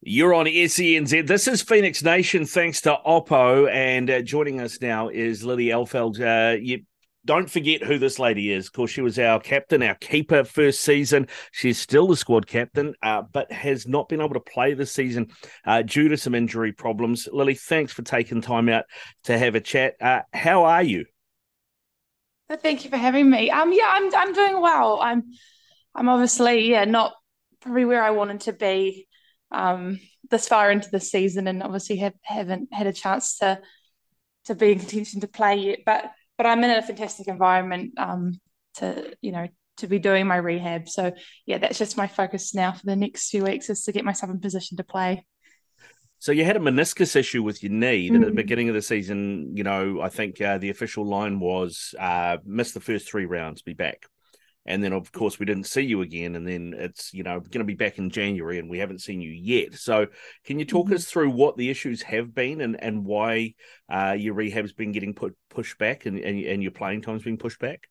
You're on SENZ. This is Phoenix Nation, thanks to Oppo. And uh, joining us now is Lily Alfeld. Uh, you don't forget who this lady is. Of course, she was our captain, our keeper first season. She's still the squad captain, uh, but has not been able to play this season uh, due to some injury problems. Lily, thanks for taking time out to have a chat. Uh, how are you? Thank you for having me. Um, yeah, I'm I'm doing well. I'm I'm obviously yeah not probably where I wanted to be um, this far into the season, and obviously have, haven't had a chance to to be in contention to play yet. But but I'm in a fantastic environment um, to you know to be doing my rehab. So yeah, that's just my focus now for the next few weeks is to get myself in position to play. So you had a meniscus issue with your knee mm. at the mm. beginning of the season. You know, I think uh, the official line was uh, miss the first three rounds, be back and then of course we didn't see you again and then it's you know going to be back in january and we haven't seen you yet so can you talk mm-hmm. us through what the issues have been and and why uh, your rehab's been getting put pushed back and, and, and your playing time's been pushed back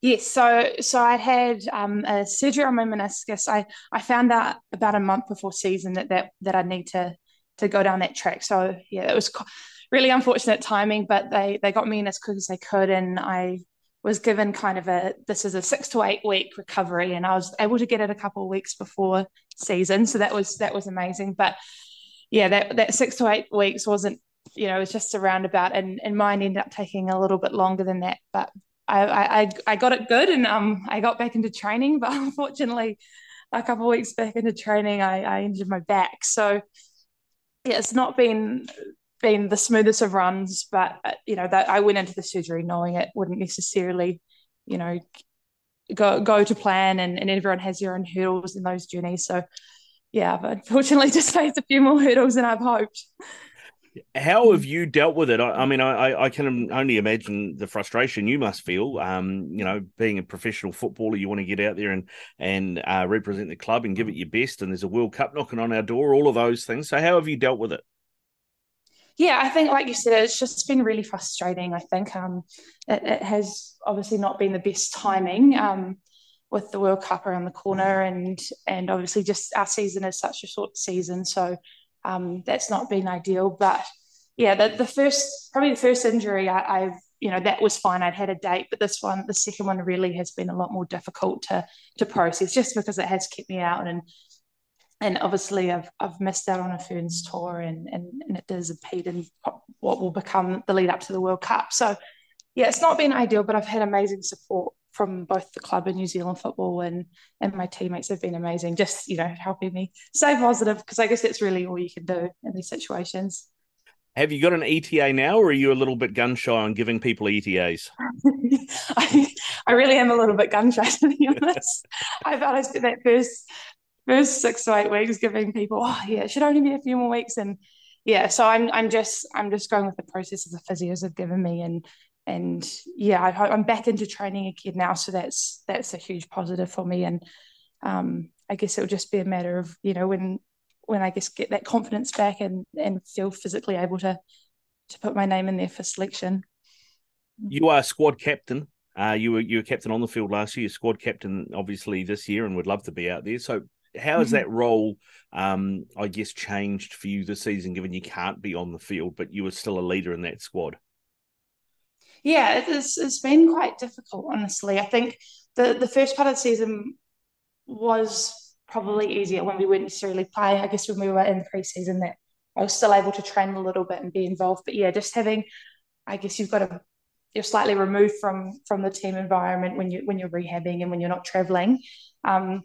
Yes, so so I had um, a surgery on my meniscus. I I found out about a month before season that that that I need to to go down that track. So yeah, it was really unfortunate timing, but they they got me in as quick as they could, and I was given kind of a this is a six to eight week recovery and I was able to get it a couple of weeks before season. So that was that was amazing. But yeah that that six to eight weeks wasn't you know it was just a roundabout and and mine ended up taking a little bit longer than that. But I I, I got it good and um I got back into training. But unfortunately a couple of weeks back into training I, I injured my back. So yeah it's not been been the smoothest of runs, but uh, you know that I went into the surgery knowing it wouldn't necessarily, you know, go go to plan, and, and everyone has their own hurdles in those journeys. So, yeah, but unfortunately, just faced a few more hurdles than I've hoped. How have you dealt with it? I, I mean, I, I, can only imagine the frustration you must feel. Um, you know, being a professional footballer, you want to get out there and and uh, represent the club and give it your best. And there's a World Cup knocking on our door, all of those things. So, how have you dealt with it? Yeah, I think, like you said, it's just been really frustrating. I think um, it, it, has obviously not been the best timing um, with the World Cup around the corner, and and obviously just our season is such a short season, so um, that's not been ideal. But yeah, the, the first probably the first injury I, I've you know that was fine. I'd had a date, but this one, the second one, really has been a lot more difficult to to process, just because it has kept me out and and obviously I've I've missed out on a Ferns tour and and, and it does impede in what will become the lead up to the World Cup. So yeah, it's not been ideal, but I've had amazing support from both the club and New Zealand football and and my teammates have been amazing, just you know helping me stay positive because I guess that's really all you can do in these situations. Have you got an ETA now, or are you a little bit gun shy on giving people ETAs? I, I really am a little bit gun shy to be honest. I thought I spent that first first six to eight weeks giving people, oh yeah, it should only be a few more weeks. And yeah, so I'm I'm just I'm just going with the process the physios have given me and and yeah, I, am back into training again now, so that's that's a huge positive for me. And um, I guess it'll just be a matter of you know when when I guess get that confidence back and and feel physically able to to put my name in there for selection. You are squad captain. Uh, you were you were captain on the field last year. Squad captain, obviously this year, and would love to be out there. So how has mm-hmm. that role, um, I guess, changed for you this season, given you can't be on the field, but you were still a leader in that squad? Yeah, it's, it's been quite difficult, honestly. I think the, the first part of the season was probably easier when we weren't necessarily playing. I guess when we were in the preseason, that I was still able to train a little bit and be involved. But yeah, just having, I guess you've got to you're slightly removed from from the team environment when you when you're rehabbing and when you're not traveling. Um,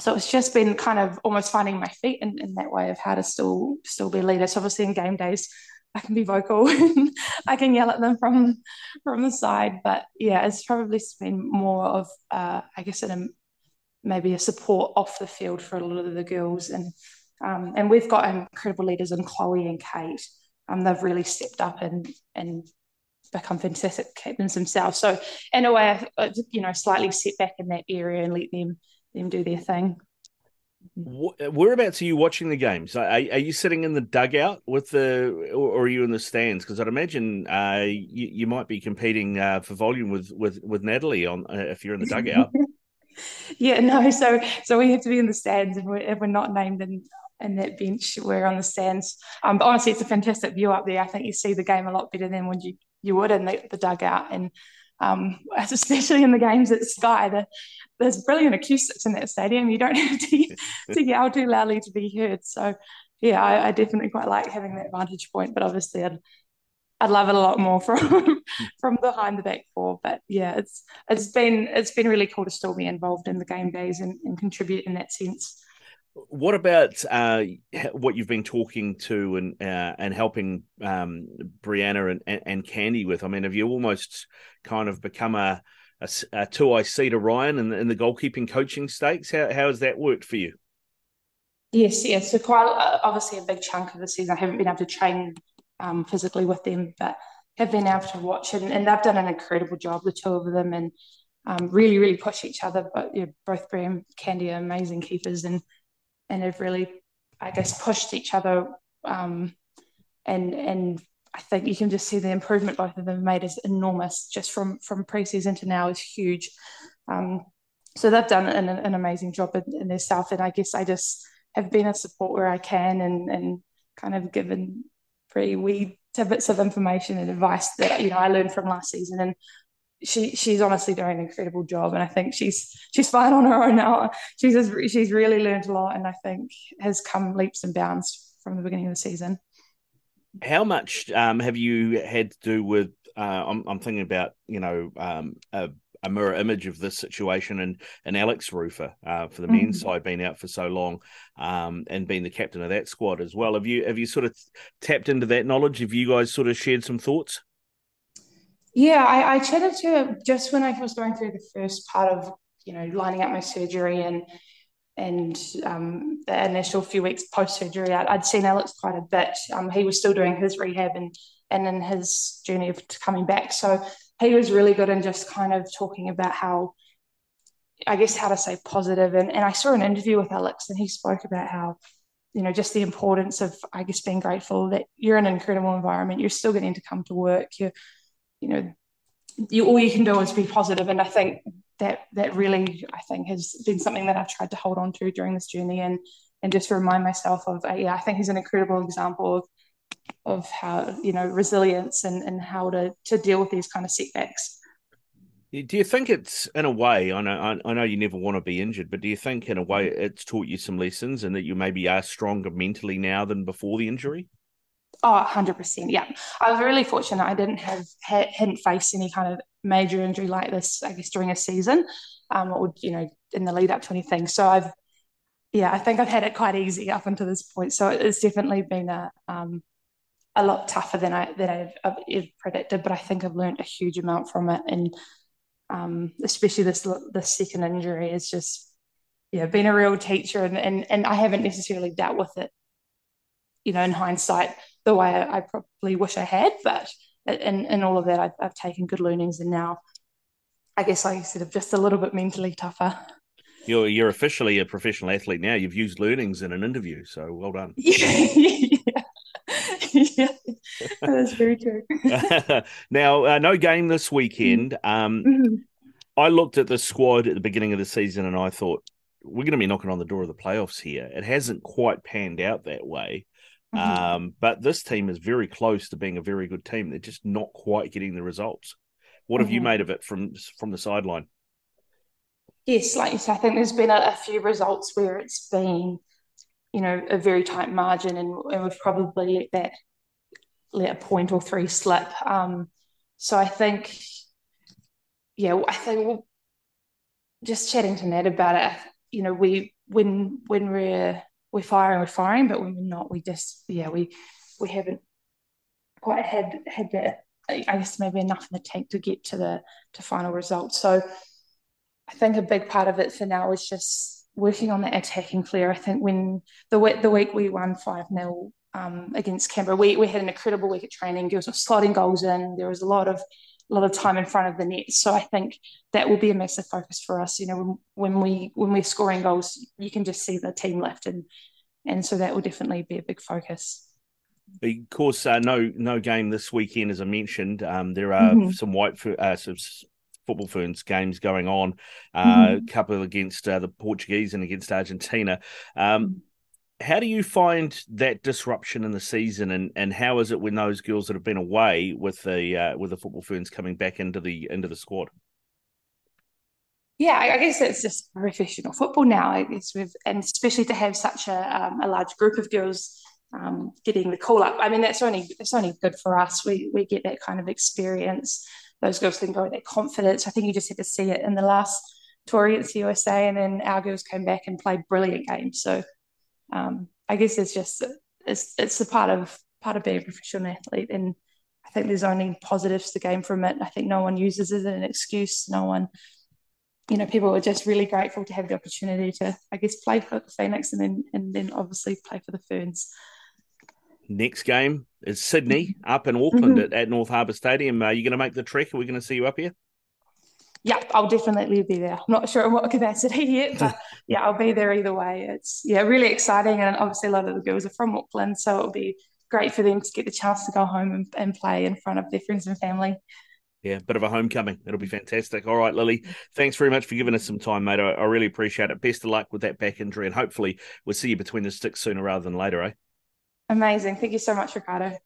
so it's just been kind of almost finding my feet in, in that way of how to still still be leader. So obviously in game days, I can be vocal and I can yell at them from from the side. But yeah, it's probably been more of uh, I guess maybe a support off the field for a lot of the girls and um, and we've got incredible leaders in Chloe and Kate. Um, they've really stepped up and and become fantastic captains themselves. So in a way, you know, slightly set back in that area and let them them do their thing. Whereabouts are you watching the games? Are, are you sitting in the dugout with the, or are you in the stands? Because I'd imagine uh, you, you might be competing uh, for volume with with with Natalie on uh, if you're in the dugout. yeah, no. So so we have to be in the stands, and we're, if we're not named in and that bench we're on the stands. Um, but honestly, it's a fantastic view up there. I think you see the game a lot better than when you you would in the, the dugout, and um, especially in the games at Sky. The, there's brilliant acoustics in that stadium. You don't have to, to yell too loudly to be heard. So, yeah, I, I, definitely quite like having that vantage point. But obviously, I'd I'd love it a lot more from from behind the back four. But yeah, it's it's been it's been really cool to still be involved in the game days and, and contribute in that sense. What about uh, what you've been talking to and uh, and helping um, Brianna and, and, and Candy with? I mean, have you almost kind of become a a, a two IC to Ryan in the, in the goalkeeping coaching stakes? How how has that worked for you? Yes, yes. So quite uh, obviously a big chunk of the season. I haven't been able to train um, physically with them, but have been able to watch and, and they've done an incredible job, the two of them, and um, really, really push each other. But both Bram and Candy are amazing keepers and and have really, I guess, pushed each other. Um, and and I think you can just see the improvement both of them made is enormous. Just from from preseason to now is huge. Um, so they've done an, an amazing job in, in their south, and I guess I just have been a support where I can and and kind of given pretty wee tidbits of information and advice that you know I learned from last season and she she's honestly doing an incredible job and I think she's she's fine on her own now she's she's really learned a lot and I think has come leaps and bounds from the beginning of the season how much um, have you had to do with uh, I'm, I'm thinking about you know um, a a mirror image of this situation and and Alex Rufer uh, for the mm-hmm. men's side being out for so long um, and being the captain of that squad as well. Have you have you sort of tapped into that knowledge? Have you guys sort of shared some thoughts? Yeah, I, I chatted to her just when I was going through the first part of you know lining up my surgery and and um, the initial few weeks post surgery. I'd, I'd, seen Alex quite a bit. Um, he was still doing his rehab and and in his journey of coming back. So he was really good in just kind of talking about how I guess how to say positive and, and I saw an interview with Alex and he spoke about how you know just the importance of I guess being grateful that you're in an incredible environment you're still getting to come to work you you know you all you can do is be positive and I think that that really I think has been something that I've tried to hold on to during this journey and and just remind myself of uh, yeah I think he's an incredible example of of how you know resilience and and how to to deal with these kind of setbacks. Do you think it's in a way? I know I know you never want to be injured, but do you think in a way it's taught you some lessons and that you maybe are stronger mentally now than before the injury? Oh, 100%. Yeah. I was really fortunate. I didn't have, hadn't faced any kind of major injury like this, I guess, during a season um, or, you know, in the lead up to anything. So I've, yeah, I think I've had it quite easy up until this point. So it's definitely been a, um, a lot tougher than I than I've, I've predicted, but I think I've learned a huge amount from it, and um, especially this this second injury is just yeah been a real teacher, and, and and I haven't necessarily dealt with it, you know, in hindsight the way I, I probably wish I had, but in in all of that I've, I've taken good learnings, and now I guess like I said, I'm just a little bit mentally tougher. You're you're officially a professional athlete now. You've used learnings in an interview, so well done. yeah. yeah, that's very true. now, uh, no game this weekend. Um, mm-hmm. I looked at the squad at the beginning of the season and I thought we're going to be knocking on the door of the playoffs here. It hasn't quite panned out that way. Mm-hmm. Um, but this team is very close to being a very good team. They're just not quite getting the results. What mm-hmm. have you mm-hmm. made of it from from the sideline? Yes, like you said, I think there's been a, a few results where it's been you know, a very tight margin, and, and we've probably let that let a point or three slip. Um, so I think, yeah, I think we'll, just chatting to Ned about it. You know, we when when we're we're firing, we're firing, but when we're not, we just yeah, we we haven't quite had had that. I guess maybe enough in the tank to get to the to final result. So I think a big part of it for now is just working on the attacking flair. I think when the week, the week we won 5 0 um, against Canberra, we, we had an incredible week at training. There was slotting goals in, there was a lot of a lot of time in front of the net. So I think that will be a massive focus for us. You know, when, when we when we're scoring goals, you can just see the team lift, and and so that will definitely be a big focus. Of course, uh, no no game this weekend, as I mentioned. Um, there are mm-hmm. some white uh, some football ferns games going on, uh, mm-hmm. a couple against uh, the Portuguese and against Argentina. Um, how do you find that disruption in the season, and, and how is it when those girls that have been away with the uh, with the football ferns coming back into the into the squad? Yeah, I guess it's just professional football now. I guess we've and especially to have such a um, a large group of girls um, getting the call up. I mean, that's only it's only good for us. We we get that kind of experience. Those girls can go with that confidence. I think you just had to see it in the last tour against the USA, and then our girls came back and played brilliant games. So um, I guess it's just it's it's a part of part of being a professional athlete, and I think there's only positives to gain from it. I think no one uses it as an excuse. No one, you know, people are just really grateful to have the opportunity to, I guess, play for the Phoenix and then and then obviously play for the Ferns. Next game is Sydney up in Auckland mm-hmm. at, at, North Harbour Stadium. Are you going to make the trek? Are we going to see you up here? Yeah, I'll definitely be there. I'm not sure in what capacity yet, but yeah, I'll be there either way. It's yeah, really exciting, and obviously a lot of the girls are from Auckland, so it'll be great for them to get the chance to go home and, and play in front of their friends and family. Yeah, bit of a homecoming. It'll be fantastic. All right, Lily, thanks very much for giving us some time, mate. I, I really appreciate it. Best of luck with that back injury, and hopefully we'll see you between the sticks sooner rather than later, eh? Amazing. Thank you so much, Ricardo.